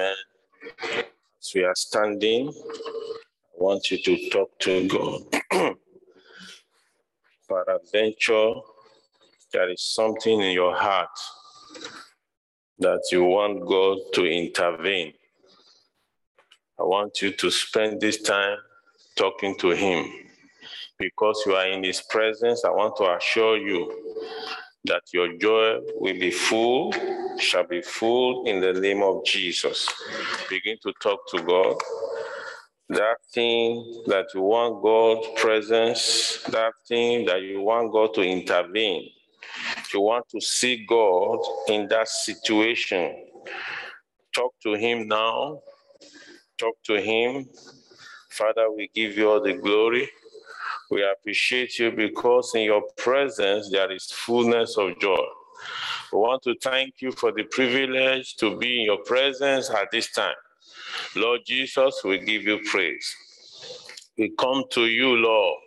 Amen. As we are standing, I want you to talk to God. Peradventure, there is something in your heart that you want God to intervene. I want you to spend this time talking to Him. Because you are in His presence, I want to assure you that your joy will be full, shall be full in the name of Jesus. Begin to talk to God. That thing that you want God's presence, that thing that you want God to intervene, you want to see God in that situation. Talk to Him now. Talk to Him. Father, we give you all the glory. We appreciate you because in your presence there is fullness of joy. We want to thank you for the privilege to be in your presence at this time. Lord Jesus, we give you praise. We come to you, Lord.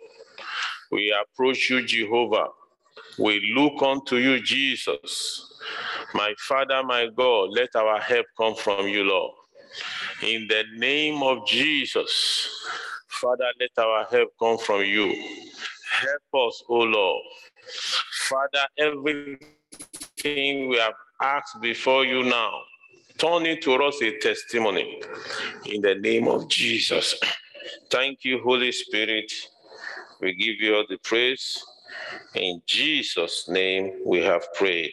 We approach you, Jehovah. We look unto you, Jesus. My Father, my God, let our help come from you, Lord. In the name of Jesus, Father, let our help come from you. Help us, O Lord. Father, everything we have asked before you now, turn it to us a testimony in the name of Jesus. Thank you, Holy Spirit. We give you all the praise. In Jesus' name, we have prayed.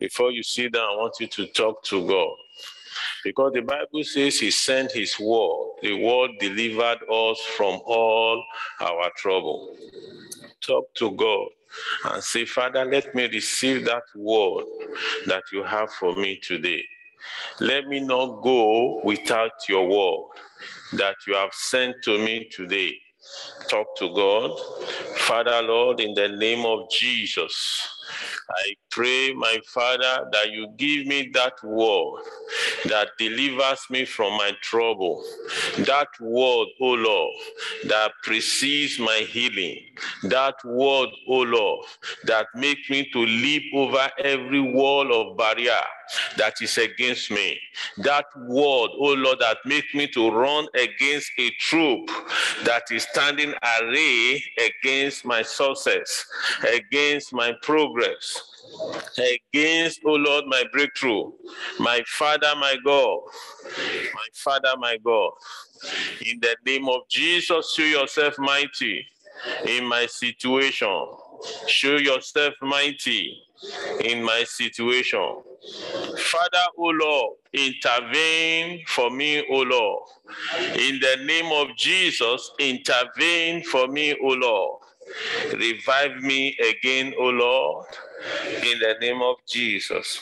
Before you sit down, I want you to talk to God. Because the Bible says he sent his word. The word delivered us from all our trouble. Talk to God and say, Father, let me receive that word that you have for me today. Let me not go without your word that you have sent to me today. Talk to God. Father, Lord, in the name of Jesus, I pray, my Father, that you give me that word that delivers me from my trouble. That word, O Lord, that precedes my healing. That word, O Lord, that makes me to leap over every wall of barrier that is against me. That word, oh Lord, that makes me to run against a troop that is standing array against my success, against my progress, against, oh Lord, my breakthrough. My Father, my God, my Father, my God. In the name of Jesus, show yourself mighty in my situation. Show yourself mighty in my situation. Father, O Lord, intervene for me, O Lord. In the name of Jesus, intervene for me, O Lord. Revive me again, O Lord, in the name of Jesus.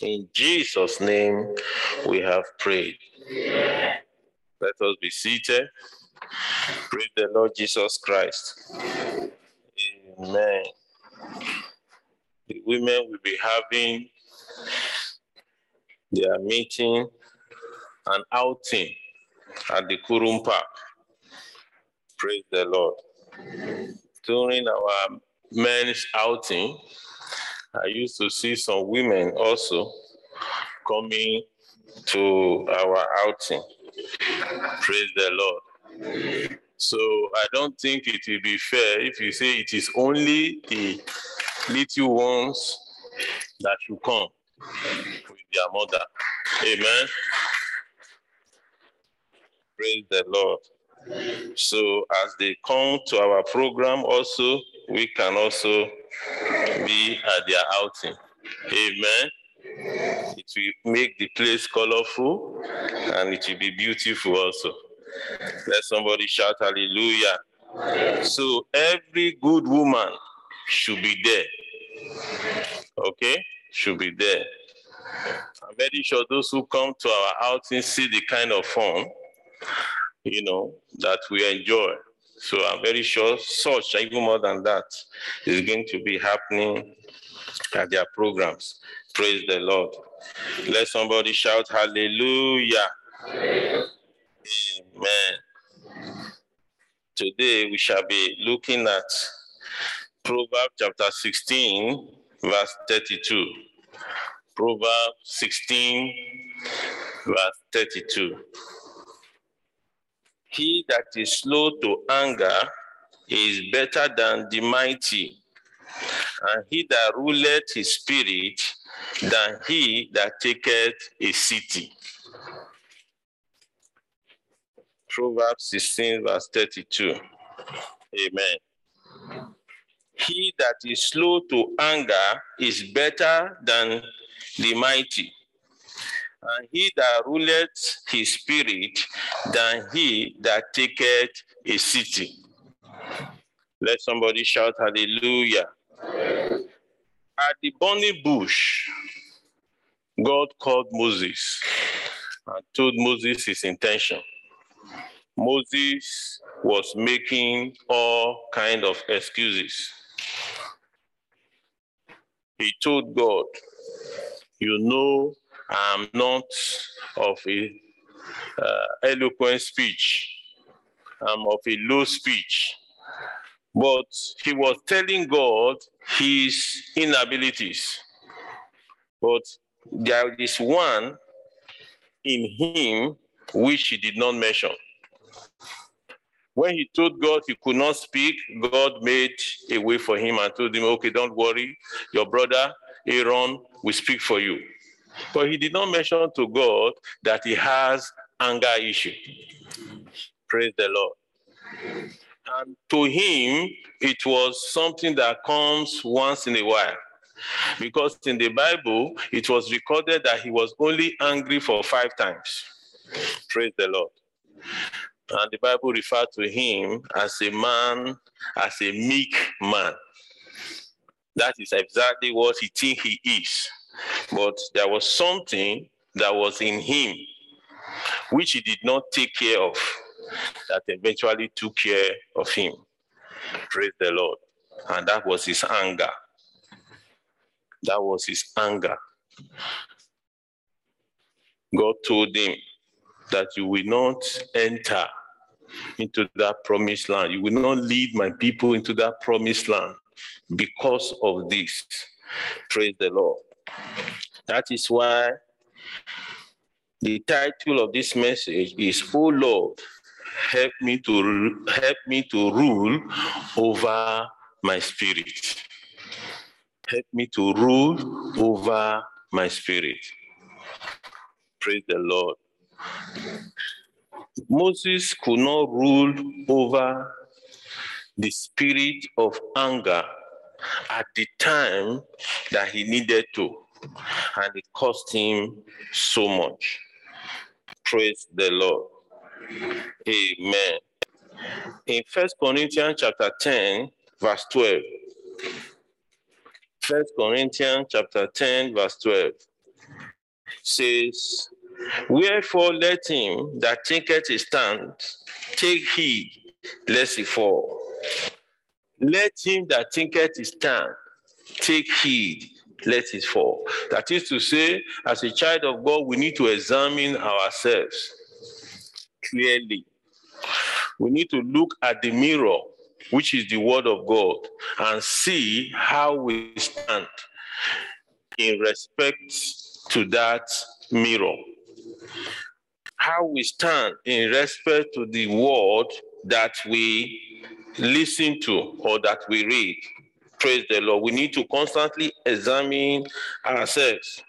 In Jesus' name, we have prayed. Let us be seated. Praise the Lord Jesus Christ. Amen. The women will be having their meeting and outing at the Kurum Park. Praise the Lord. During our men's outing, I used to see some women also coming to our outing. Praise the Lord. So I don't think it will be fair if you say it is only the little ones that should come with their mother. Amen. Praise the Lord. So as they come to our program also, we can also be at their outing. Amen. It will make the place colorful and it will be beautiful also. Let somebody shout hallelujah. So every good woman should be there. Okay? Should be there. I'm very sure those who come to our outing see the kind of fun, you know, that we enjoy. So I'm very sure such, even more than that, is going to be happening at their programs. Praise the Lord. Let somebody shout hallelujah. Amen. Today we shall be looking at Proverbs chapter 16, verse 32. Proverbs 16, verse 32. He that is slow to anger is better than the mighty, and he that ruleth his spirit than he that taketh a city. Proverbs 16, verse 32. Amen. He that is slow to anger is better than the mighty, and he that ruleth his spirit than he that taketh a city. Let somebody shout hallelujah. At the burning bush, God called Moses and told Moses his intention. Moses was making all kind of excuses. He told God, you know I'm not of a uh, eloquent speech. I'm of a low speech. But he was telling God his inabilities. But there is one in him which he did not mention. When he told God he could not speak, God made a way for him and told him, Okay, don't worry, your brother Aaron will speak for you. But he did not mention to God that he has anger issue. Praise the Lord. And to him, it was something that comes once in a while. Because in the Bible, it was recorded that he was only angry for five times. Praise the Lord. And the Bible referred to him as a man, as a meek man. That is exactly what he think he is. But there was something that was in him which he did not take care of that eventually took care of him. Praise the Lord. And that was his anger. That was his anger. God told him that you will not enter into that promised land. You will not lead my people into that promised land because of this. Praise the Lord. That is why the title of this message is, Oh Lord, help me to help me to rule over my spirit. Help me to rule over my spirit. Praise the Lord. Moses could not rule over the spirit of anger at the time that he needed to, and it cost him so much. Praise the Lord. Amen. In First Corinthians chapter 10, verse 12. First Corinthians chapter 10, verse 12 says, Wherefore let him that thinketh stand take heed lest he fall. Let him that thinketh stand take heed lest he fall. That is to say, as a child of God, we need to examine ourselves clearly. We need to look at the mirror, which is the word of God, and see how we stand in respect to that mirror. How we stand in respect to the word that we listen to or that we read. Praise the Lord. We need to constantly examine ourselves.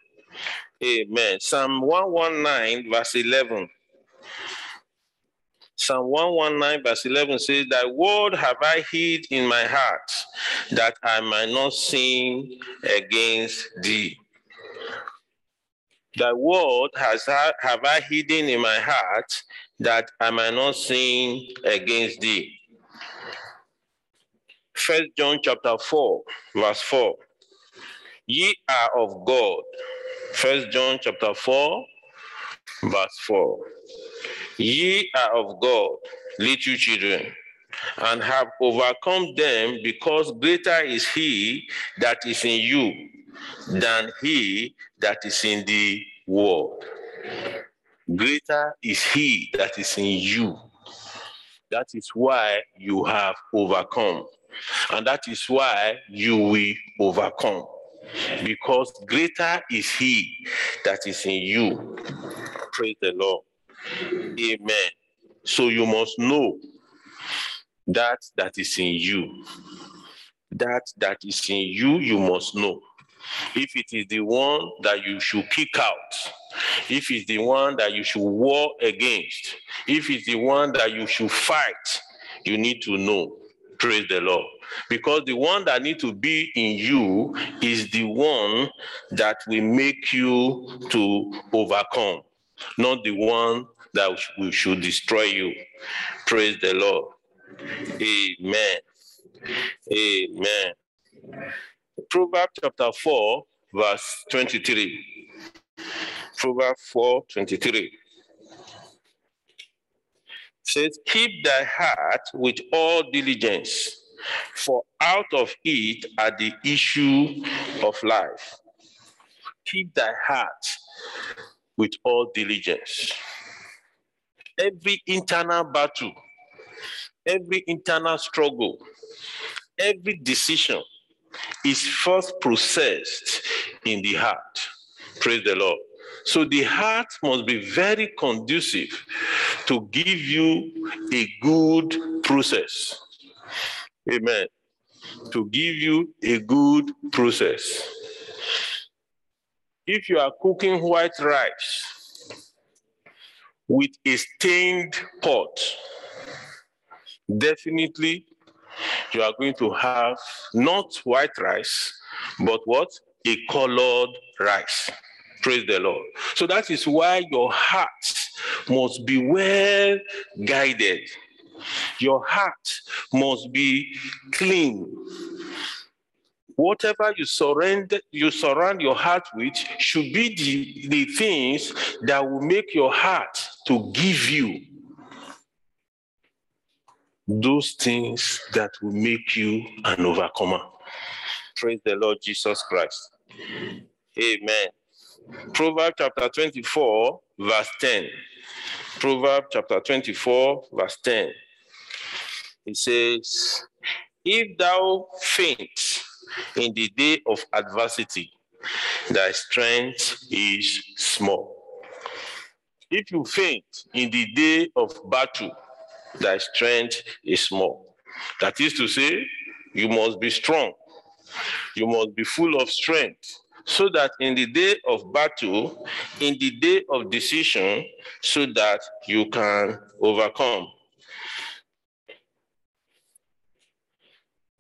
Amen. Psalm 119, verse 11. Psalm 119, verse 11 says, Thy word have I hid in my heart, that I might not sin against thee. Thy word has have I hidden in my heart, that I might not sin against thee. First John chapter 4, verse 4. Ye are of God. First John chapter 4, verse 4. Ye are of God, little children, and have overcome them, because greater is he that is in you than he that is in the world. Greater is he that is in you. That is why you have overcome. And that is why you will overcome. because greater is he that is in you. Praise the Lord. Amen. So you must know that that is in you. That that is in you, you must know. If it is the one that you should kick out, if it's the one that you should war against, if it's the one that you should fight, you need to know. Praise the Lord. Because the one that need to be in you is the one that will make you to overcome, not the one that we should destroy you. Praise the Lord. Amen. Amen. Proverbs chapter 4, verse 23. Proverbs 4, 23 says, Keep thy heart with all diligence, for out of it are the issue of life. Keep thy heart with all diligence. Every internal battle, every internal struggle, every decision is first processed in the heart. Praise the Lord. So the heart must be very conducive to give you a good process. Amen. To give you a good process. If you are cooking white rice with a stained pot, definitely you are going to have not white rice, but what? A colored rice. Praise the Lord. So that is why your heart must be well guided. Your heart must be clean. Whatever you surrender, you surround your heart with should be the, the things that will make your heart to give you those things that will make you an overcomer. Praise the Lord Jesus Christ. Amen. Proverbs chapter 24, verse 10. Proverbs chapter 24, verse 10. It says, If thou faint in the day of adversity, thy strength is small. If you faint in the day of battle, thy strength is small. That is to say, you must be strong. You must be full of strength so that in the day of battle, in the day of decision, so that you can overcome.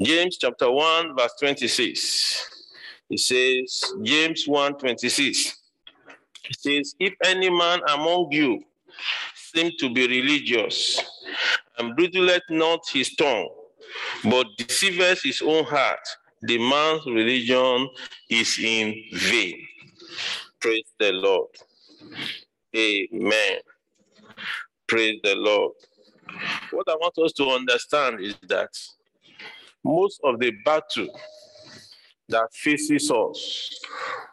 James chapter 1, verse 26. It says, James 1 26. It says, If any man among you seem to be religious and bridleth not his tongue, but deceiveth his own heart, the man's religion is in vain. Praise the Lord. Amen. Praise the Lord. What I want us to understand is that most of the battle that faces us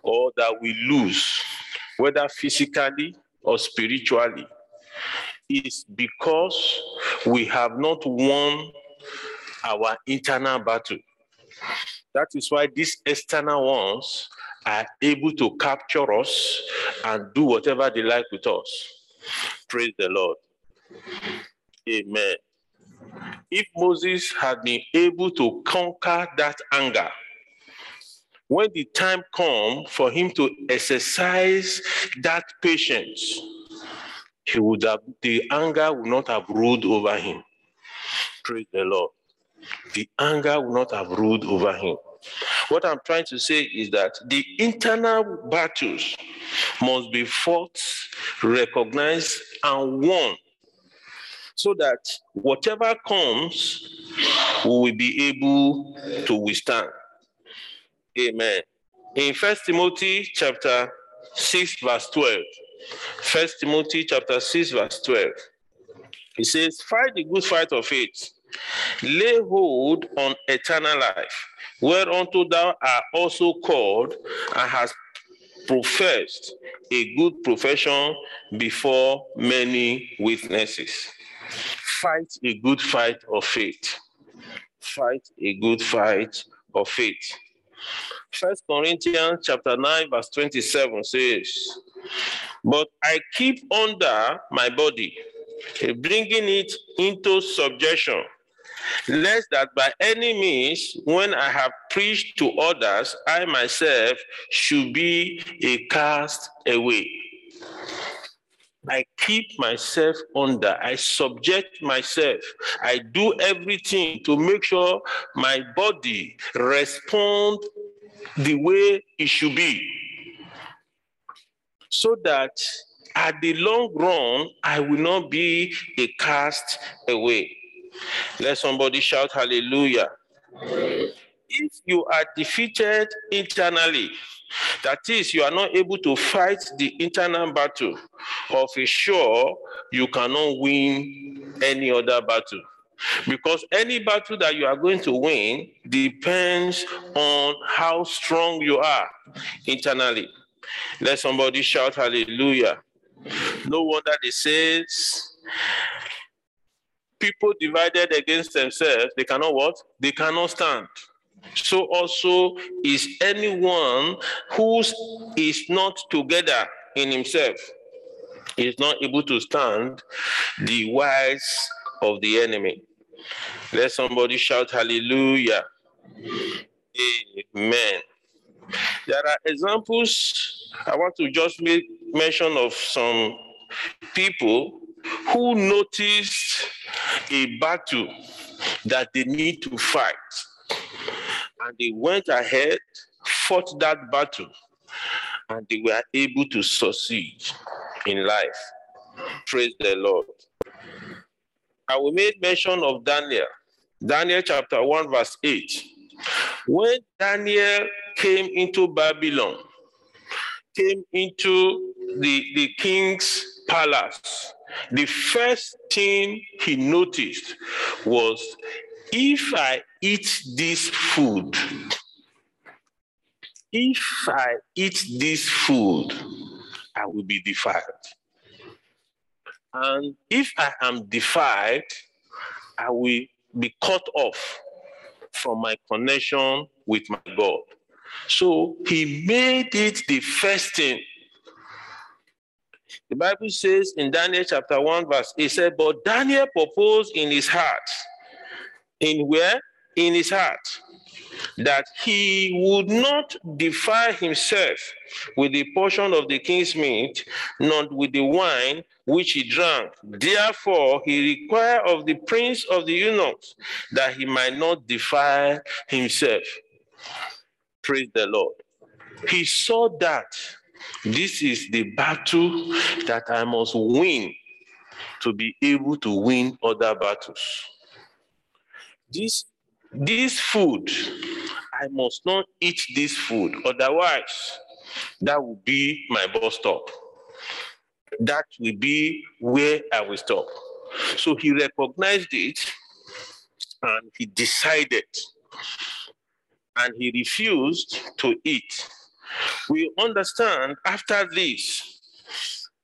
or that we lose, whether physically or spiritually, is because we have not won our internal battle. That is why these external ones are able to capture us and do whatever they like with us. Praise the Lord. Amen. If Moses had been able to conquer that anger, when the time come for him to exercise that patience, he would have the anger would not have ruled over him. Praise the Lord the anger would not have ruled over him. What I'm trying to say is that the internal battles must be fought, recognized, and won so that whatever comes, we will be able to withstand. Amen. In First Timothy chapter 6, verse 12, First Timothy chapter 6, verse 12, He says, Fight the good fight of faith Lay hold on eternal life, whereunto thou art also called and hast professed a good profession before many witnesses. Fight a good fight of faith. Fight a good fight of faith. First Corinthians chapter 9, verse 27 says, But I keep under my body, bringing it into subjection, lest that by any means, when I have preached to others, I myself should be a cast away. I keep myself under, I subject myself, I do everything to make sure my body respond the way it should be. So that at the long run, I will not be a cast away. Let somebody shout hallelujah. If you are defeated internally, that is, you are not able to fight the internal battle, of a sure you cannot win any other battle. Because any battle that you are going to win depends on how strong you are internally. Let somebody shout hallelujah. No wonder they says people divided against themselves, they cannot what? They cannot stand. So also is anyone who is not together in himself is not able to stand the wiles of the enemy. Let somebody shout hallelujah. Amen. There are examples. I want to just make mention of some people who noticed a battle that they need to fight. And they went ahead, fought that battle, and they were able to succeed in life. Praise the Lord. I will make mention of Daniel. Daniel chapter 1, verse 8. When Daniel came into Babylon, came into the, the king's palace, the first thing he noticed was if I eat this food, if I eat this food, I will be defiled. And if I am defiled, I will be cut off from my connection with my God. So he made it the first thing. The Bible says in Daniel chapter 1, verse, it said, But Daniel proposed in his heart. In where? In his heart that he would not defile himself with the portion of the king's meat, not with the wine which he drank. Therefore, he required of the prince of the eunuchs that he might not defile himself. Praise the Lord. He saw that this is the battle that I must win to be able to win other battles. This this food, I must not eat this food, otherwise, that will be my bus stop. That will be where I will stop. So he recognized it and he decided and he refused to eat. We understand after this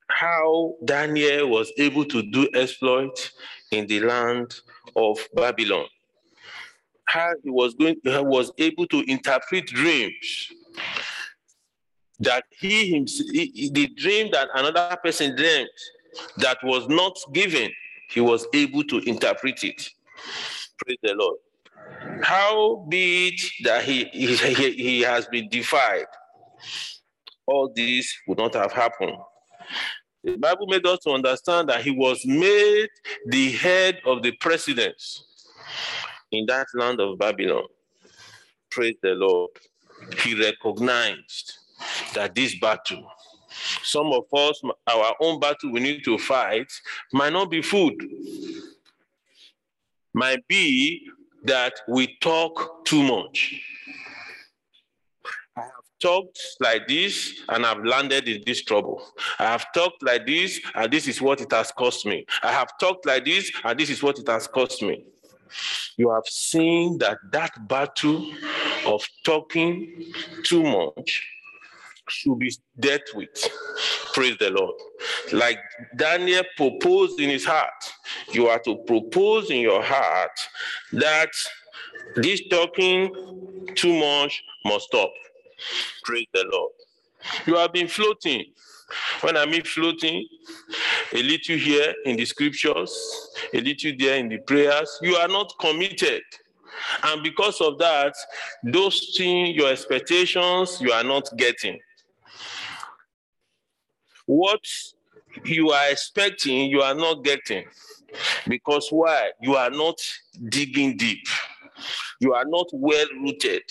how Daniel was able to do exploit in the land of Babylon how he was going he was able to interpret dreams. That he himself the dream that another person dreamed that was not given he was able to interpret it. Praise the lord. How be it that he, he, he has been defied? All this would not have happened. The bible made us to understand that he was made the head of the presidents in that land of Babylon. Praise the Lord. He recognized that this battle, some of us, our own battle we need to fight, might not be food. Might be that we talk too much. I have talked like this and I've landed in this trouble. I have talked like this and this is what it has cost me. I have talked like this and this is what it has cost me you have seen that that battle of talking too much should be dealt with. Praise the Lord. Like Daniel proposed in his heart, you are to propose in your heart that this talking too much must stop. Praise the Lord. You have been floating. When I mean floating, a little here in the scriptures, a little there in the prayers, you are not committed. And because of that, those things, your expectations, you are not getting. What you are expecting, you are not getting. Because why? You are not digging deep. You are not well rooted.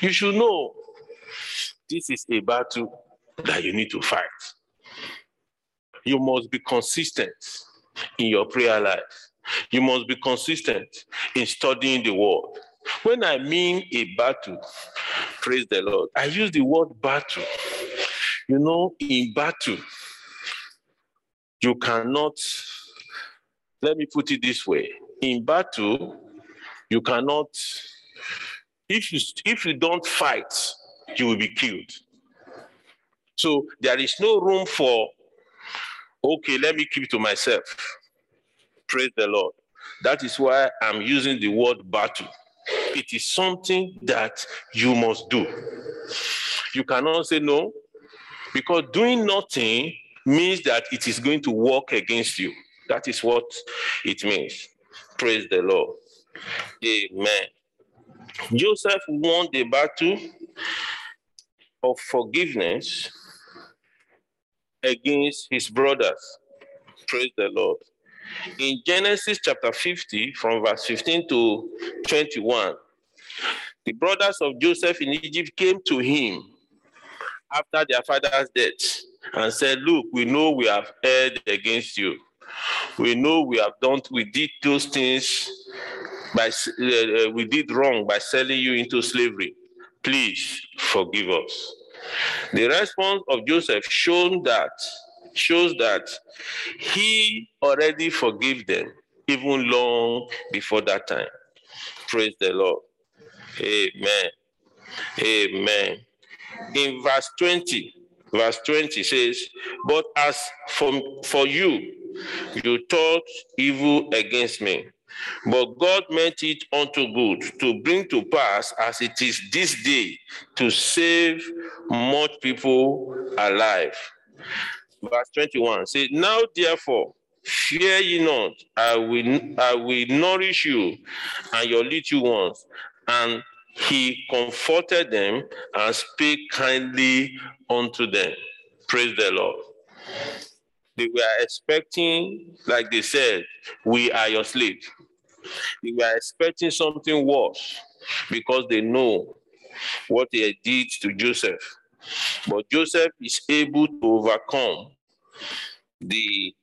You should know this is a battle that you need to fight. You must be consistent in your prayer life. You must be consistent in studying the word. When I mean a battle, praise the Lord, I use the word battle. You know, in battle, you cannot, let me put it this way in battle, you cannot, if you, if you don't fight, you will be killed. So there is no room for, okay, let me keep to myself. Praise the Lord. That is why I'm using the word battle. It is something that you must do. You cannot say no, because doing nothing means that it is going to work against you. That is what it means. Praise the Lord. Amen. Joseph won the battle of forgiveness against his brothers. Praise the Lord. In Genesis chapter 50, from verse 15 to 21, the brothers of Joseph in Egypt came to him after their father's death and said, Look, we know we have erred against you. We know we have done, we did those things by, uh, uh, we did wrong by selling you into slavery. Please forgive us. The response of Joseph shown that shows that he already forgave them even long before that time. Praise the Lord. Amen. Amen. In verse 20, verse 20 says, But as for, for you, you thought evil against me, but God meant it unto good to bring to pass as it is this day to save much people alive. Verse 21 says, Now therefore, fear ye not, I will, I will nourish you and your little ones. And he comforted them and spake kindly unto them. Praise the Lord. They were expecting, like they said, we are your slave. They were expecting something worse because they know what they did to Joseph. But Joseph is able to overcome the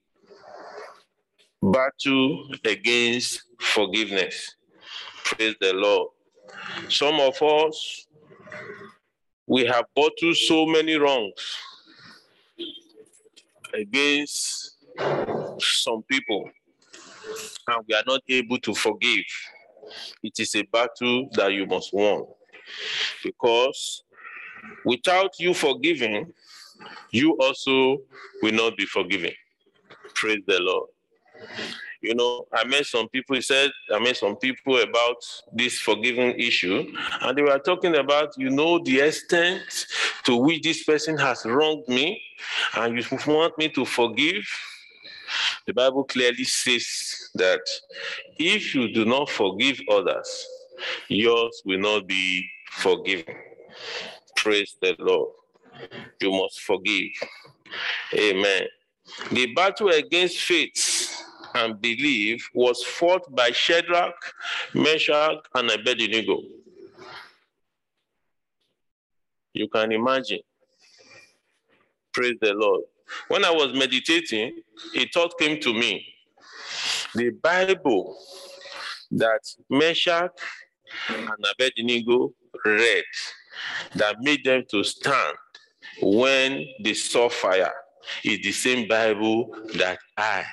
battle against forgiveness. Praise the Lord. Some of us, we have bottled so many wrongs against some people, and we are not able to forgive. It is a battle that you must win. Because without you forgiving, you also will not be forgiven. Praise the Lord. You know, I met some people, he said, I met some people about this forgiving issue, and they were talking about, you know, the extent to which this person has wronged me, and you want me to forgive. The Bible clearly says that if you do not forgive others, yours will not be forgiven. Praise the Lord. You must forgive. Amen. The battle against faith and belief was fought by Shadrach, Meshach, and Abednego. You can imagine. Praise the Lord. When I was meditating, a thought came to me. The Bible that Meshach and Abednego read that made them to stand when they saw fire is the same Bible that I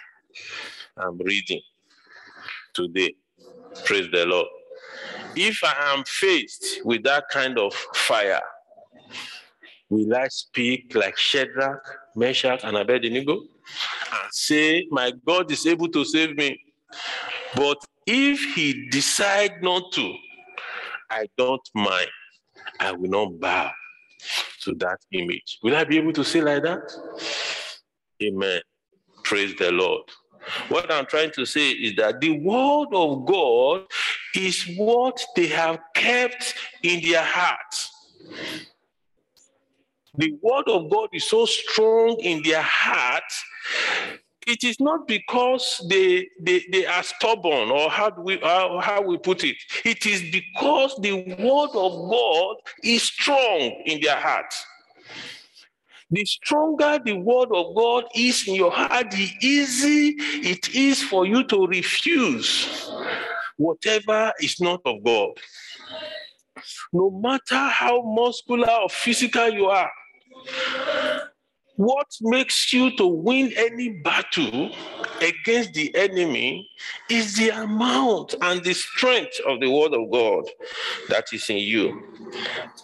am reading today. Praise the Lord. If I am faced with that kind of fire, will I speak like Shadrach, Meshach, and Abednego and say, My God is able to save me? But if he decide not to, I don't mind. I will not bow to that image. Will I be able to say like that? Amen. Praise the Lord. What I'm trying to say is that the word of God is what they have kept in their hearts. The word of God is so strong in their heart. It is not because they, they, they are stubborn or how we how, how we put it. It is because the word of God is strong in their heart. The stronger the word of God is in your heart, the easy it is for you to refuse whatever is not of God. No matter how muscular or physical you are, what makes you to win any battle against the enemy is the amount and the strength of the word of God that is in you.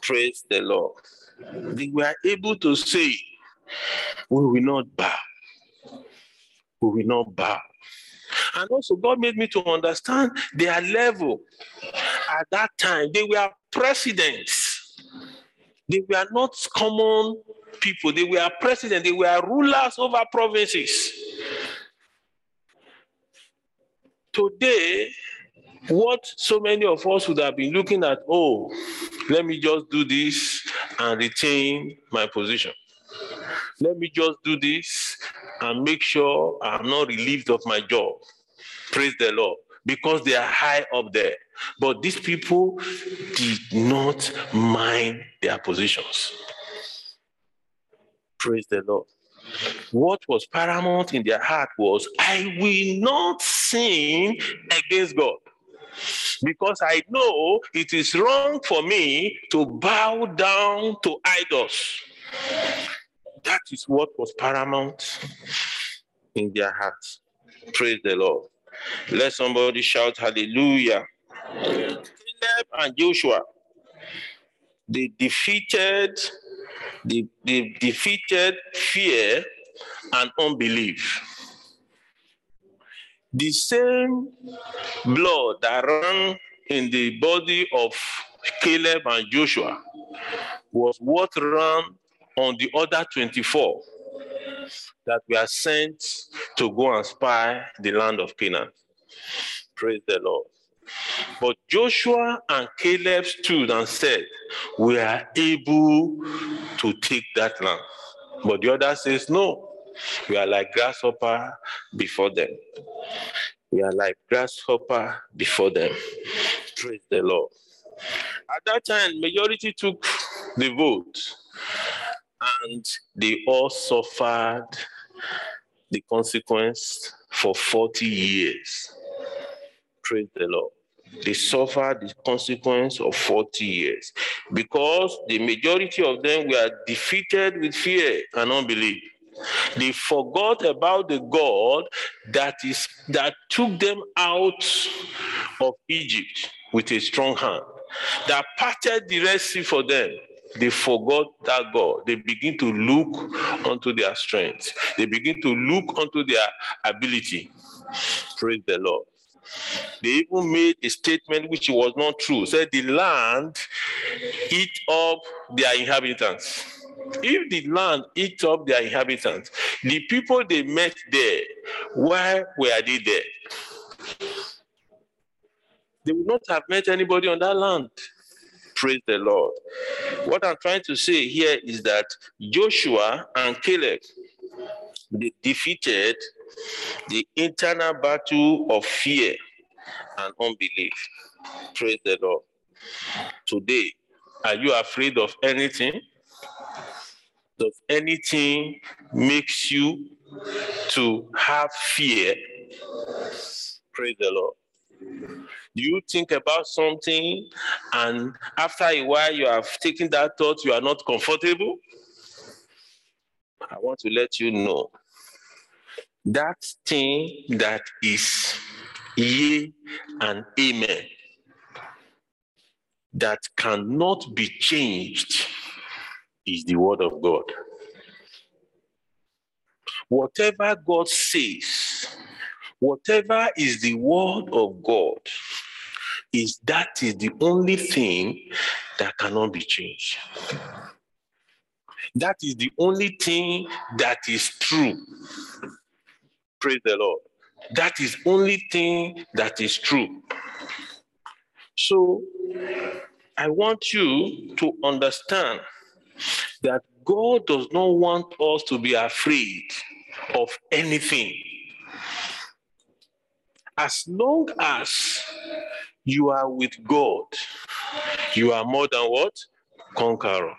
Praise the Lord. They were able to say, We will not bow. We will not bow. And also, God made me to understand their level at that time. They were presidents, they were not common people, they were presidents, they were rulers over provinces. Today, what so many of us would have been looking at, oh, let me just do this and retain my position. Let me just do this and make sure I'm not relieved of my job. Praise the Lord. Because they are high up there. But these people did not mind their positions. Praise the Lord. What was paramount in their heart was, I will not sin against God because I know it is wrong for me to bow down to idols. That is what was paramount in their hearts. Praise the Lord. Let somebody shout hallelujah. Caleb and Joshua, they defeated, they, they defeated fear and unbelief. The same blood that ran in the body of Caleb and Joshua was what ran on the other 24 that we are sent to go and spy the land of Canaan. Praise the Lord. But Joshua and Caleb stood and said, We are able to take that land. But the other says, No, we are like grasshopper before them. We are like grasshopper before them. Praise the Lord. At that time, majority took the vote, and they all suffered the consequence for 40 years. Praise the Lord. They suffered the consequence of 40 years because the majority of them were defeated with fear and unbelief. They forgot about the God that is that took them out of Egypt with a strong hand, that parted the Red Sea for them. They forgot that God. They begin to look unto their strength. They begin to look unto their ability. Praise the Lord. They even made a statement which was not true. Said the land eat up their inhabitants. If the land eat up their inhabitants, the people they met there, why were they there? They would not have met anybody on that land. Praise the Lord. What I'm trying to say here is that Joshua and Caleb they defeated the internal battle of fear and unbelief. Praise the Lord. Today, are you afraid of anything? Does anything makes you to have fear? Praise the Lord. You think about something and after a while you have taken that thought, you are not comfortable? I want to let you know that thing that is yea and amen that cannot be changed is the word of God. Whatever God says, whatever is the word of God, is that is the only thing that cannot be changed. That is the only thing that is true. Praise the Lord. That is only thing that is true. So I want you to understand that God does not want us to be afraid of anything. As long as you are with God, you are more than what? Conqueror.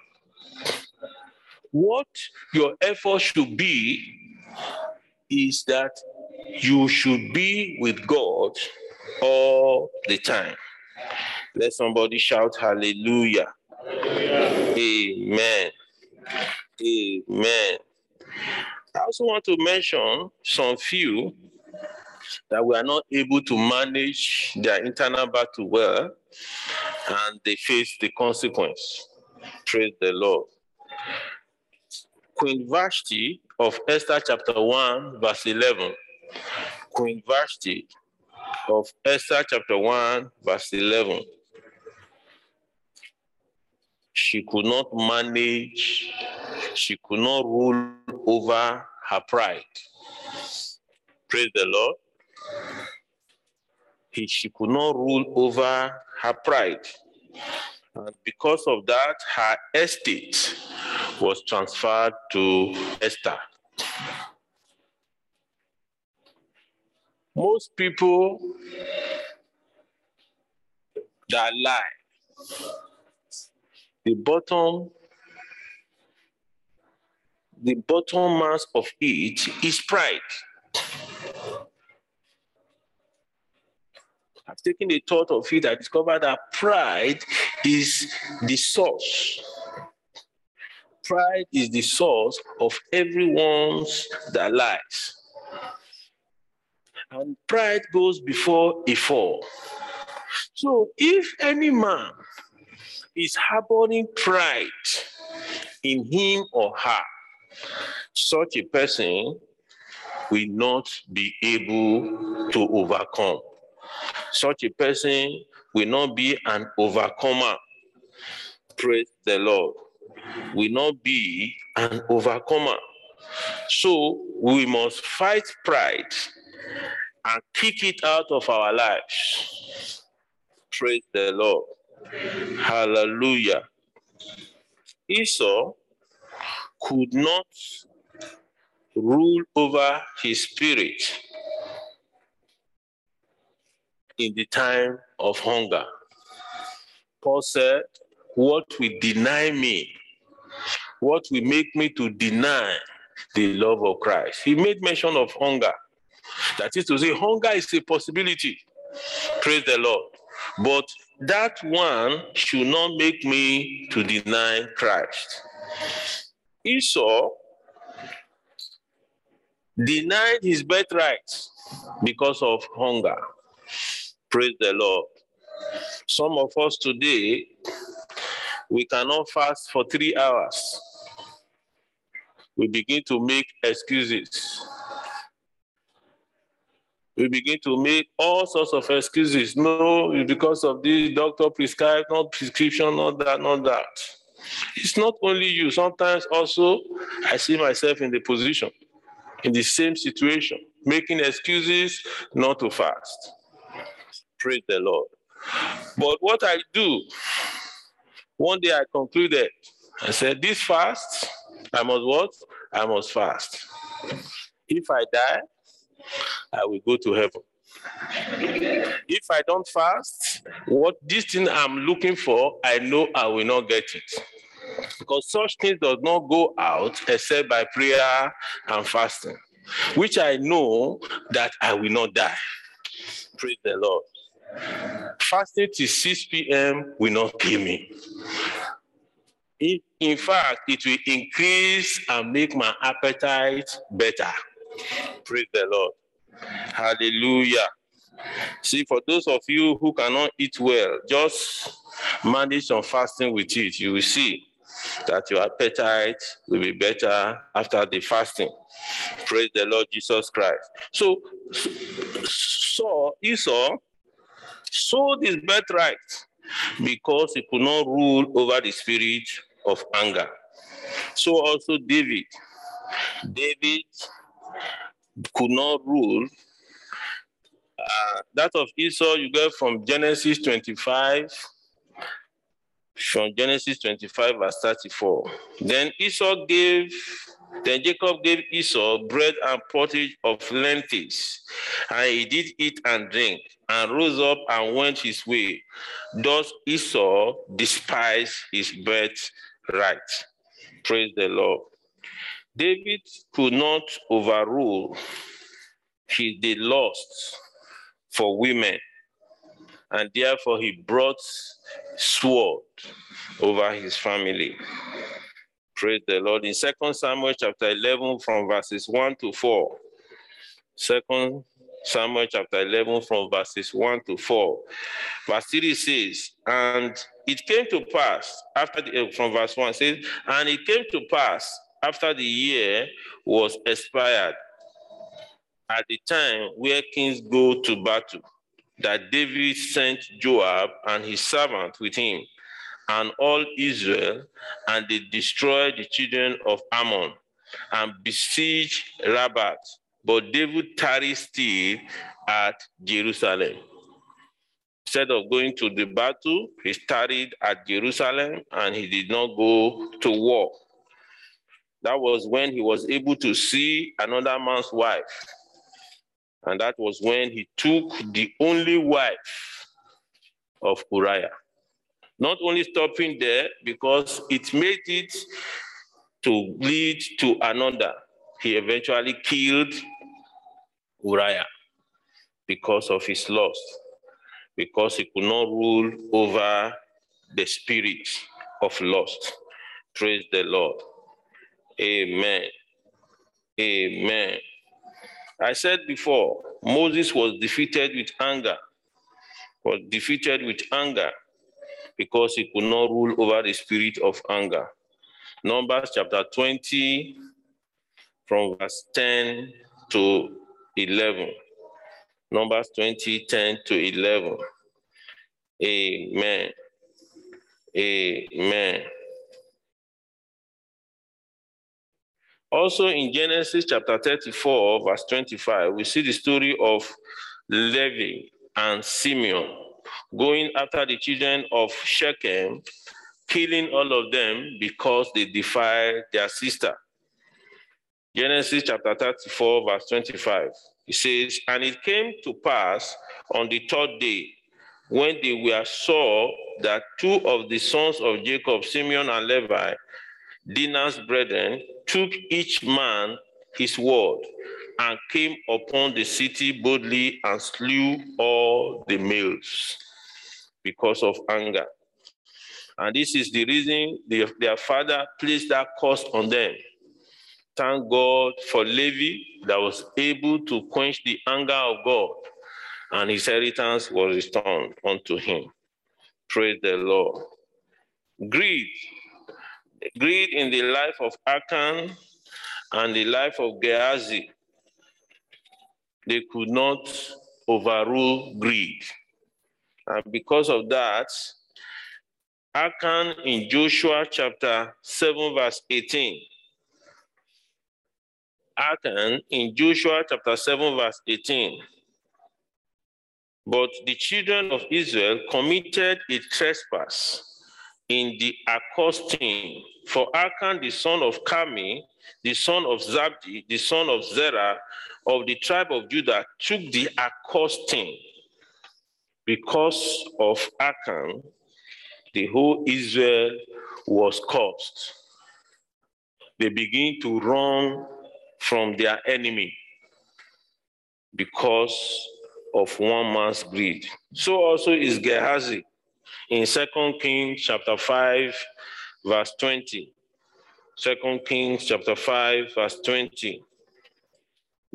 What your effort should be is that you should be with God all the time. Let somebody shout hallelujah. Amen. Amen. I also want to mention some few that we are not able to manage their internal battle well and they face the consequence. Praise the Lord. Queen Vashti of Esther chapter 1, verse 11. Queen Vashti of Esther chapter 1, verse 11. She could not manage, she could not rule over her pride. Praise the Lord. He, she could not rule over her pride. And because of that, her estate was transferred to Esther. Most people that lie, the bottom, the bottom mass of it is pride. I've taken the thought of it, I discovered that pride is the source. Pride is the source of everyone's that lies. And pride goes before a fall. So if any man is harboring pride in him or her, such a person will not be able to overcome. Such a person will not be an overcomer. Praise the Lord. Will not be an overcomer. So we must fight pride and kick it out of our lives. Praise the Lord. Hallelujah. Esau could not rule over his spirit in the time of hunger. Paul said, What will deny me? What will make me to deny the love of Christ? He made mention of hunger. That is to say, hunger is a possibility. Praise the Lord. But that one should not make me to deny Christ. Esau denied his birthright because of hunger. Praise the Lord. Some of us today, we cannot fast for three hours. We begin to make excuses we begin to make all sorts of excuses. No, it's because of this doctor prescribed, not prescription, not that, not that. It's not only you. Sometimes also I see myself in the position, in the same situation, making excuses not to fast. Praise the Lord. But what I do, one day I concluded, I said, this fast, I must what? I must fast. If I die, I will go to heaven. If I don't fast, what this thing I'm looking for, I know I will not get it. Because such things does not go out except by prayer and fasting, which I know that I will not die. Praise the Lord. Fasting till 6 p.m. will not kill me. In fact, it will increase and make my appetite better. Praise the Lord. Hallelujah. See, for those of you who cannot eat well, just manage some fasting with it. You will see that your appetite will be better after the fasting. Praise the Lord Jesus Christ. So, so Esau sold his birthright because he could not rule over the spirit of anger. So also David. David could not rule. Uh, that of Esau you get from Genesis 25, from Genesis 25, verse 34. Then Esau gave then Jacob gave Esau bread and pottage of lentils, and he did eat and drink, and rose up and went his way. Thus Esau despised his birthright. Praise the Lord. David could not overrule his the lust for women, and therefore he brought sword over his family. Praise the Lord. In Second Samuel chapter 11, from verses 1 to 4. Second Samuel chapter 11, from verses 1 to 4. Verse 3 says, And it came to pass, after the, uh, from verse 1 says, And it came to pass after the year was expired, at the time where kings go to battle, that David sent Joab and his servant with him and all Israel, and they destroyed the children of Ammon and besieged Rabbah. But David tarried still at Jerusalem. Instead of going to the battle, he tarried at Jerusalem and he did not go to war. That was when he was able to see another man's wife. And that was when he took the only wife of Uriah. Not only stopping there, because it made it to lead to another. He eventually killed Uriah because of his lust, because he could not rule over the spirit of lust. Praise the Lord. Amen. Amen. I said before, Moses was defeated with anger, was defeated with anger because he could not rule over the spirit of anger. Numbers chapter 20, from verse 10 to 11. Numbers 20, 10 to 11. Amen. Amen. Also in Genesis chapter 34, verse 25, we see the story of Levi and Simeon going after the children of Shechem, killing all of them because they defied their sister. Genesis chapter 34, verse 25. It says, And it came to pass on the third day, when they were saw that two of the sons of Jacob, Simeon and Levi, Dinah's brethren, took each man his word and came upon the city boldly and slew all the males because of anger. And this is the reason the, their father placed that curse on them. Thank God for Levi that was able to quench the anger of God, and his inheritance was returned unto him. Praise the Lord. Greed. Greed in the life of Achan and the life of Gehazi. They could not overrule greed. And because of that, Achan in Joshua chapter 7, verse 18. Achan in Joshua chapter 7, verse 18. But the children of Israel committed a trespass in the accosting. For Achan, the son of Carmi, the son of Zabdi, the son of Zerah, of the tribe of Judah, took the accosting because of Achan, the whole Israel was cursed. They begin to run from their enemy because of one man's greed. So also is Gehazi in Second Kings chapter 5, verse 20. Second Kings chapter 5, verse 20.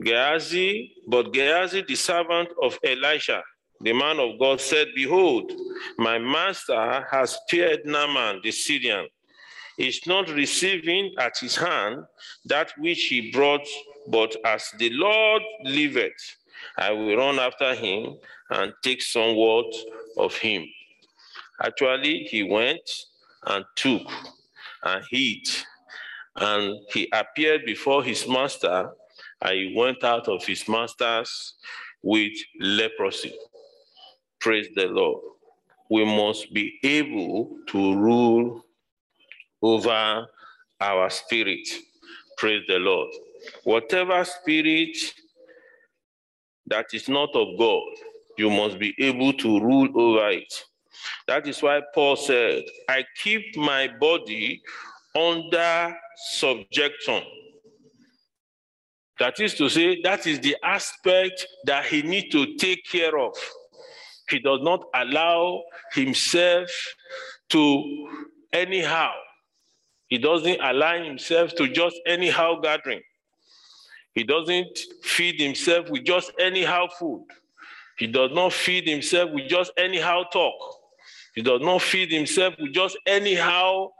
Gehazi, but Gehazi, the servant of Elisha, the man of God said, Behold, my master has spared Naaman the Syrian. Is not receiving at his hand that which he brought, but as the Lord liveth, I will run after him and take somewhat of him. Actually, he went and took and hid And he appeared before his master, and he went out of his master's with leprosy. Praise the Lord. We must be able to rule over our spirit. Praise the Lord. Whatever spirit that is not of God, you must be able to rule over it. That is why Paul said, I keep my body under subjection. That is to say, that is the aspect that he needs to take care of. He does not allow himself to anyhow. He doesn't align himself to just anyhow gathering. He doesn't feed himself with just anyhow food. He does not feed himself with just anyhow talk. He does not feed himself with just anyhow,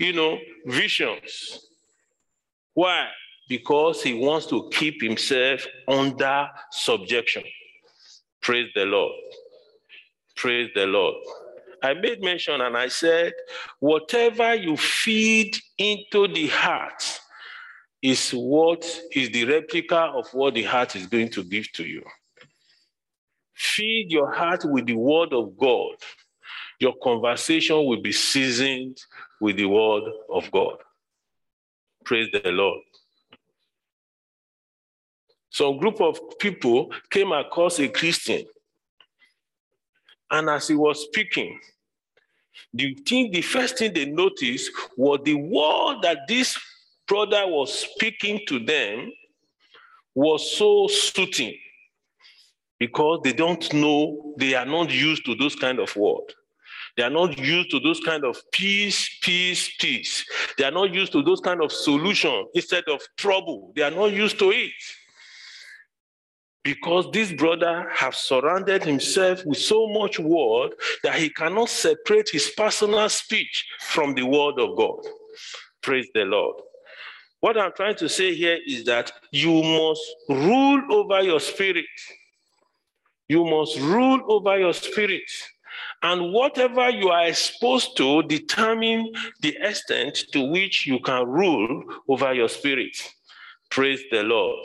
you know, visions. Why? Because he wants to keep himself under subjection. Praise the Lord. Praise the Lord. I made mention and I said, whatever you feed into the heart is what is the replica of what the heart is going to give to you. Feed your heart with the word of God. Your conversation will be seasoned with the word of God. Praise the Lord. Some group of people came across a Christian, and as he was speaking, the thing, the first thing they noticed was the word that this brother was speaking to them was so soothing because they don't know, they are not used to those kind of words. They are not used to those kind of peace, peace, peace. They are not used to those kind of solution instead of trouble. They are not used to it. Because this brother has surrounded himself with so much word that he cannot separate his personal speech from the word of God. Praise the Lord. What I'm trying to say here is that you must rule over your spirit. You must rule over your spirit. And whatever you are exposed to determine the extent to which you can rule over your spirit. Praise the Lord.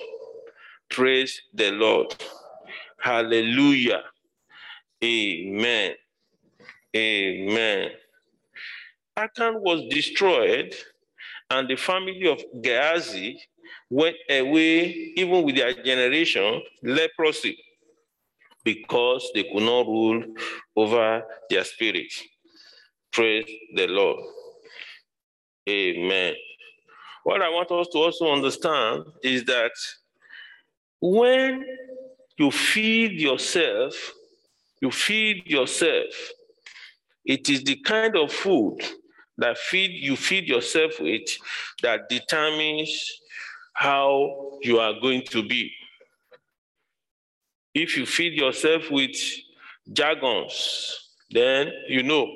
Praise the Lord. Hallelujah. Amen. Amen. Achan was destroyed, and the family of Gehazi went away, even with their generation, leprosy, because they could not rule over their spirit. Praise the Lord. Amen. What I want us to also understand is that when you feed yourself, you feed yourself, it is the kind of food that feed you feed yourself with that determines how you are going to be. If you feed yourself with jargons, then you know.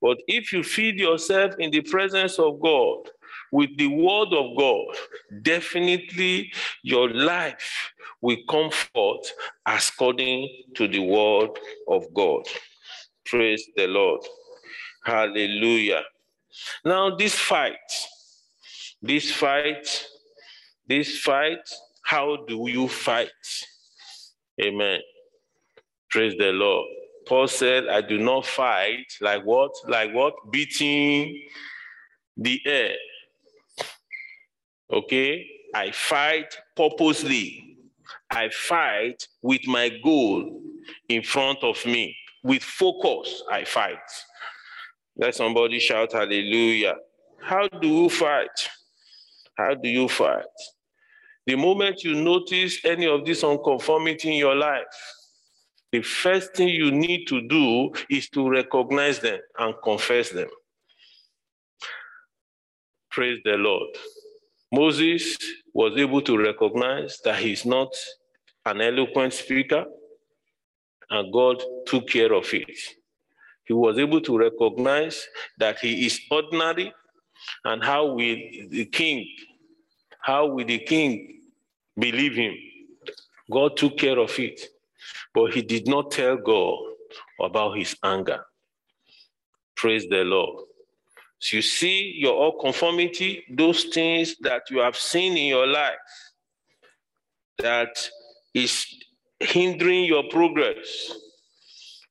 But if you feed yourself in the presence of God, with the word of God, definitely your life will come forth according to the word of God. Praise the Lord. Hallelujah. Now, this fight, this fight, this fight, how do you fight? Amen. Praise the Lord. Paul said, I do not fight like what? Like what? Beating the air. Okay? I fight purposely. I fight with my goal in front of me. With focus, I fight. Let somebody shout hallelujah. How do you fight? How do you fight? The moment you notice any of this unconformity in your life, the first thing you need to do is to recognize them and confess them. Praise the Lord. Moses was able to recognize that he's not an eloquent speaker, and God took care of it. He was able to recognize that he is ordinary, and how will the king, how will the king believe him? God took care of it, but he did not tell God about his anger. Praise the Lord. So you see your all conformity, those things that you have seen in your life that is hindering your progress.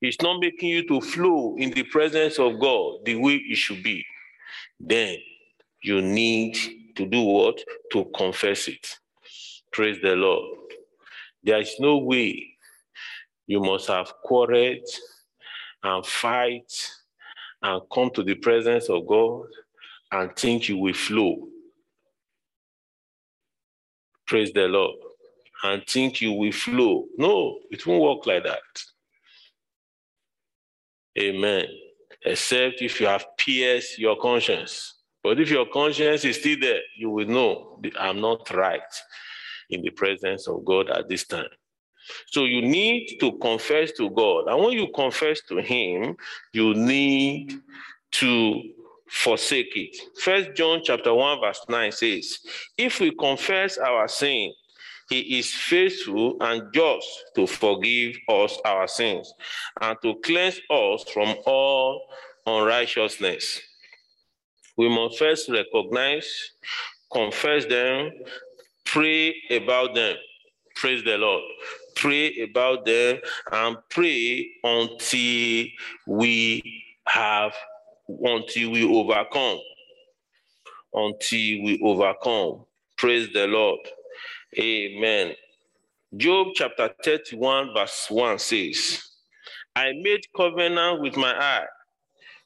It's not making you to flow in the presence of God the way it should be. Then you need to do what? To confess it. Praise the Lord. There is no way you must have quarreled and fight and come to the presence of God and think you will flow. Praise the Lord. And think you will flow. No, it won't work like that. Amen. Except if you have pierced your conscience. But if your conscience is still there, you will know I'm not right in the presence of God at this time. So you need to confess to God. And when you confess to Him, you need to forsake it. First John chapter 1, verse 9 says, If we confess our sin, he is faithful and just to forgive us our sins and to cleanse us from all unrighteousness. We must first recognize, confess them, pray about them. Praise the Lord. Pray about them and pray until we have, until we overcome. Until we overcome. Praise the Lord. Amen. Job chapter 31, verse 1 says, I made covenant with my eye.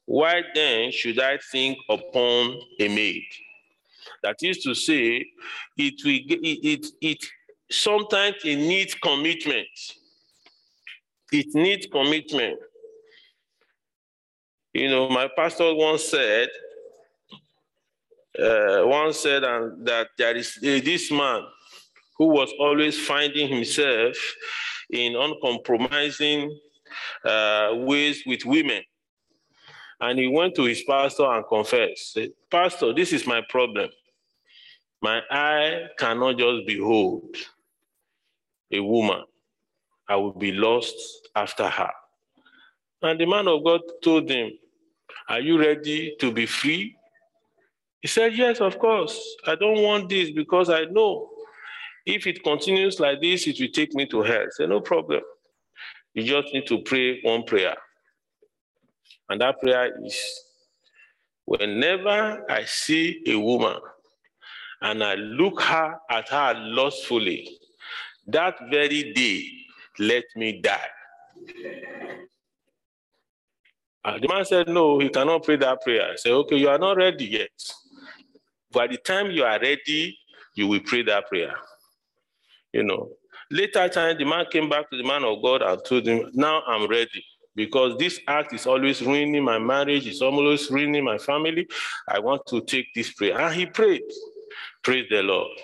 Why then should I think upon a maid? That is to say, it will it, it, it sometimes it needs commitment. It needs commitment. You know, my pastor once said, uh, once said that there is uh, this man who was always finding himself in uncompromising uh, ways with women. And he went to his pastor and confessed, said, Pastor, this is my problem. My eye cannot just behold a woman. I will be lost after her. And the man of God told him, Are you ready to be free? He said, Yes, of course. I don't want this because I know if it continues like this, it will take me to hell. Say, no problem. You just need to pray one prayer. And that prayer is whenever I see a woman and I look her at her lustfully, that very day, let me die. And the man said, No, he cannot pray that prayer. I said, Okay, you are not ready yet. By the time you are ready, you will pray that prayer. You know, later time, the man came back to the man of God and told him, Now I'm ready because this act is always ruining my marriage, it's always ruining my family. I want to take this prayer. And he prayed. Praise the Lord.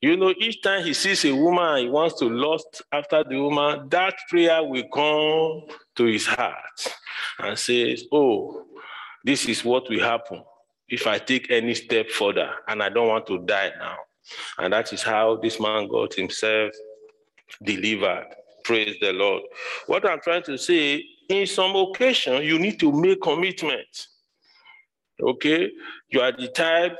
You know, each time he sees a woman, he wants to lust after the woman, that prayer will come to his heart and says, Oh, this is what will happen if I take any step further and I don't want to die now. And that is how this man got himself delivered. Praise the Lord. What I'm trying to say, in some occasion, you need to make commitment. Okay? You are the type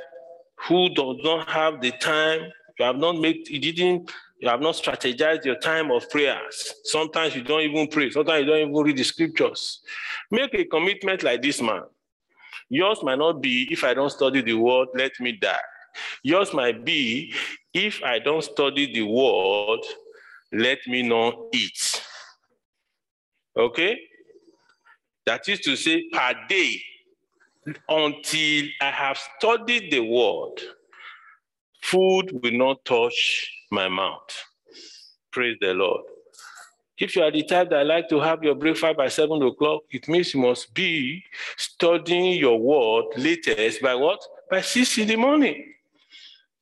who does not have the time. You have not made, you didn't, you have not strategized your time of prayers. Sometimes you don't even pray. Sometimes you don't even read the scriptures. Make a commitment like this man. Yours might not be, if I don't study the word, let me die. Yours might be, if I don't study the word, let me not eat. Okay? That is to say, per day, until I have studied the word, food will not touch my mouth. Praise the Lord. If you are the type that like to have your breakfast by seven o'clock, it means you must be studying your word latest by what? By six in the morning.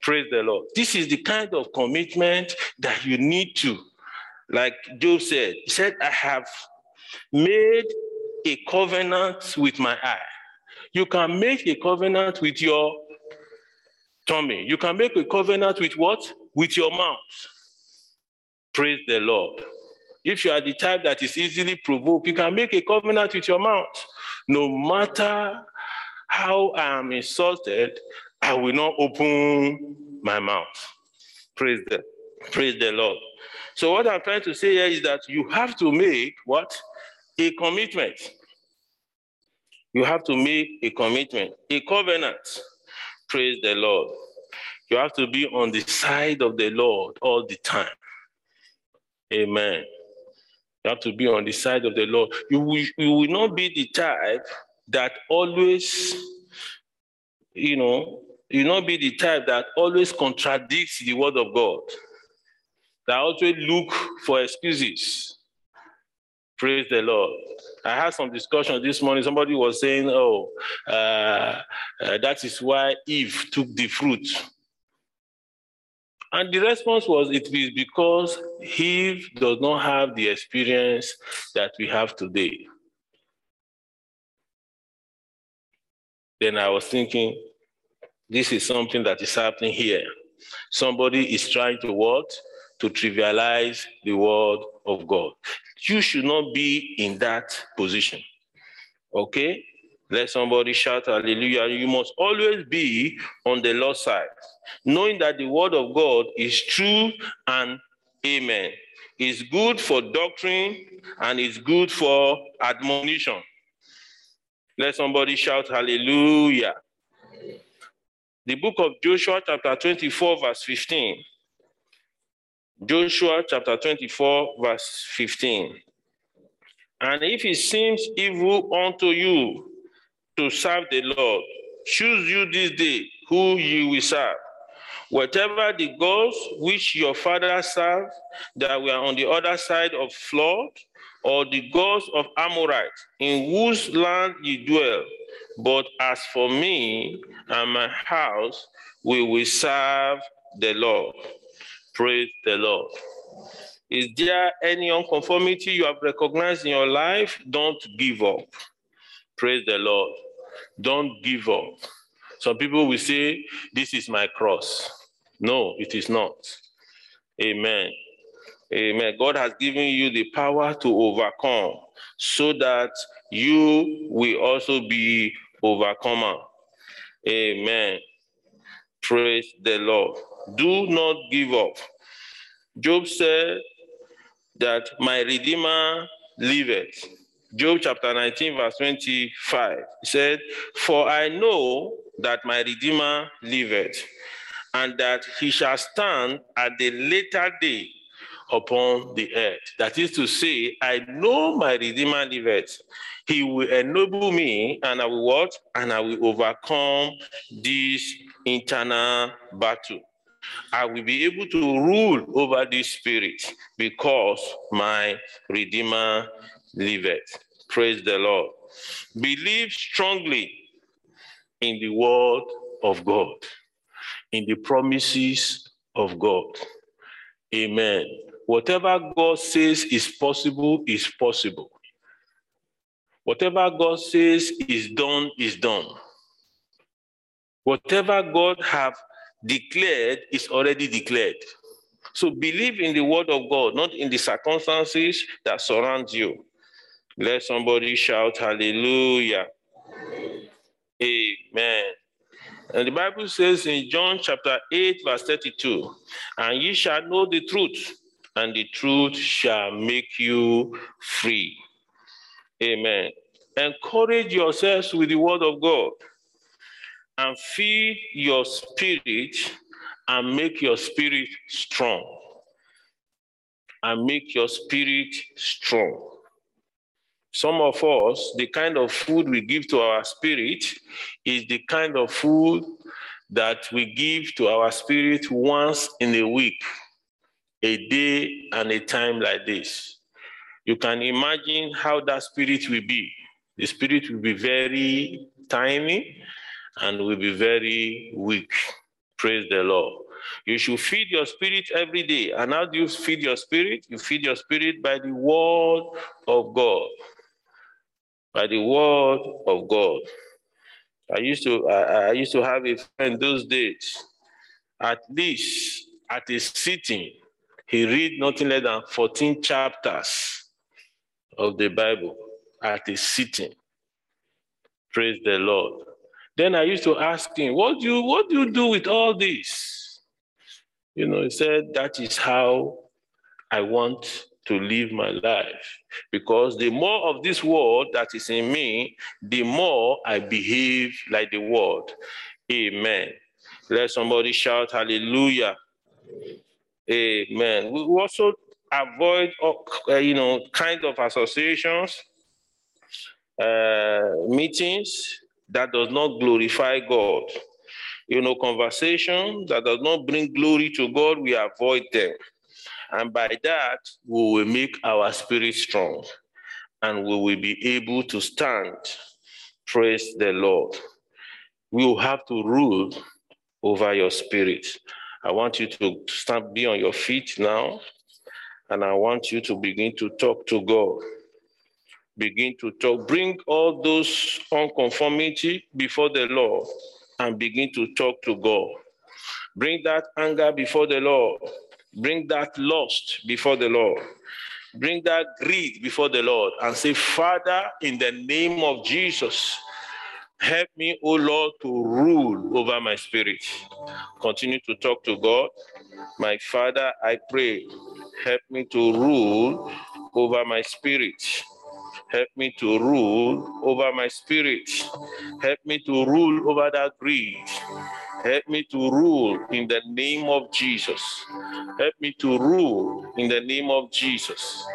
Praise the Lord. This is the kind of commitment that you need to. Like Job said, he said, I have made a covenant with my eye. You can make a covenant with your tummy. You can make a covenant with what? With your mouth. Praise the Lord. If you are the type that is easily provoked, you can make a covenant with your mouth. No matter how I am insulted, I will not open my mouth. Praise the, praise the Lord. So what I'm trying to say here is that you have to make what? A commitment. You have to make a commitment, a covenant. Praise the Lord. You have to be on the side of the Lord all the time. Amen. You have to be on the side of the Lord. You will, you will not be the type that always, you know, you not be the type that always contradicts the word of God, that always look for excuses. Praise the Lord. I had some discussion this morning. Somebody was saying, oh, uh, uh, that is why Eve took the fruit. And the response was, it is because Eve does not have the experience that we have today. Then I was thinking, this is something that is happening here. Somebody is trying to what? To trivialize the word of God. You should not be in that position. Okay? Let somebody shout hallelujah. You must always be on the Lord's side, knowing that the word of God is true and amen. It's good for doctrine and it's good for admonition. Let somebody shout hallelujah. The book of Joshua, chapter 24, verse 15. Joshua chapter 24, verse 15. And if it seems evil unto you to serve the Lord, choose you this day who you will serve. Whatever the gods which your father served that were on the other side of flood, or the gods of Amorites, in whose land you dwell. But as for me and my house, we will serve the Lord. Praise the Lord. Is there any unconformity you have recognized in your life? Don't give up. Praise the Lord. Don't give up. Some people will say, This is my cross. No, it is not. Amen. Amen. God has given you the power to overcome so that you will also be overcomer. Amen. Praise the Lord. Do not give up. Job said that my Redeemer liveth. Job chapter 19, verse 25 said, For I know that my Redeemer liveth, and that he shall stand at the later day upon the earth. That is to say, I know my Redeemer liveth. He will enable me, and I will what? And I will overcome this internal battle. I will be able to rule over this spirit because my Redeemer liveth. Praise the Lord. Believe strongly in the word of God, in the promises of God. Amen. Whatever God says is possible is possible. Whatever God says is done is done. Whatever God have declared is already declared. So believe in the word of God, not in the circumstances that surround you. Let somebody shout hallelujah. Amen. And the Bible says in John chapter 8, verse 32, and ye shall know the truth, and the truth shall make you free. Amen. Encourage yourselves with the word of God and feed your spirit and make your spirit strong. And make your spirit strong. Some of us, the kind of food we give to our spirit is the kind of food that we give to our spirit once in a week, a day and a time like this. You can imagine how that spirit will be. The spirit will be very tiny and will be very weak. Praise the Lord. You should feed your spirit every day. And how do you feed your spirit? You feed your spirit by the word of God by the word of God. I used to I, I used to have a friend those days. At least at a sitting, he read nothing less than 14 chapters of the Bible at a sitting. Praise the Lord. Then I used to ask him, What do you what do you do with all this? You know, he said, That is how I want to live my life. Because the more of this world that is in me, the more I behave like the world. Amen. Let somebody shout hallelujah. Amen. We also avoid, uh, you know, kind of associations, uh, meetings that does not glorify God. You know, conversation that does not bring glory to God, we avoid them. And by that, we will make our spirit strong and we will be able to stand. Praise the Lord. We will have to rule over your spirit. I want you to stand, be on your feet now, and I want you to begin to talk to God. Begin to talk. Bring all those unconformity before the Lord and begin to talk to God. Bring that anger before the Lord. Bring that lust before the Lord. Bring that greed before the Lord and say, Father, in the name of Jesus, Help me, O Lord, to rule over my spirit. Continue to talk to God. My Father, I pray, help me to rule over my spirit. Help me to rule over my spirit. Help me to rule over that greed. Help me to rule in the name of Jesus. Help me to rule in the name of Jesus.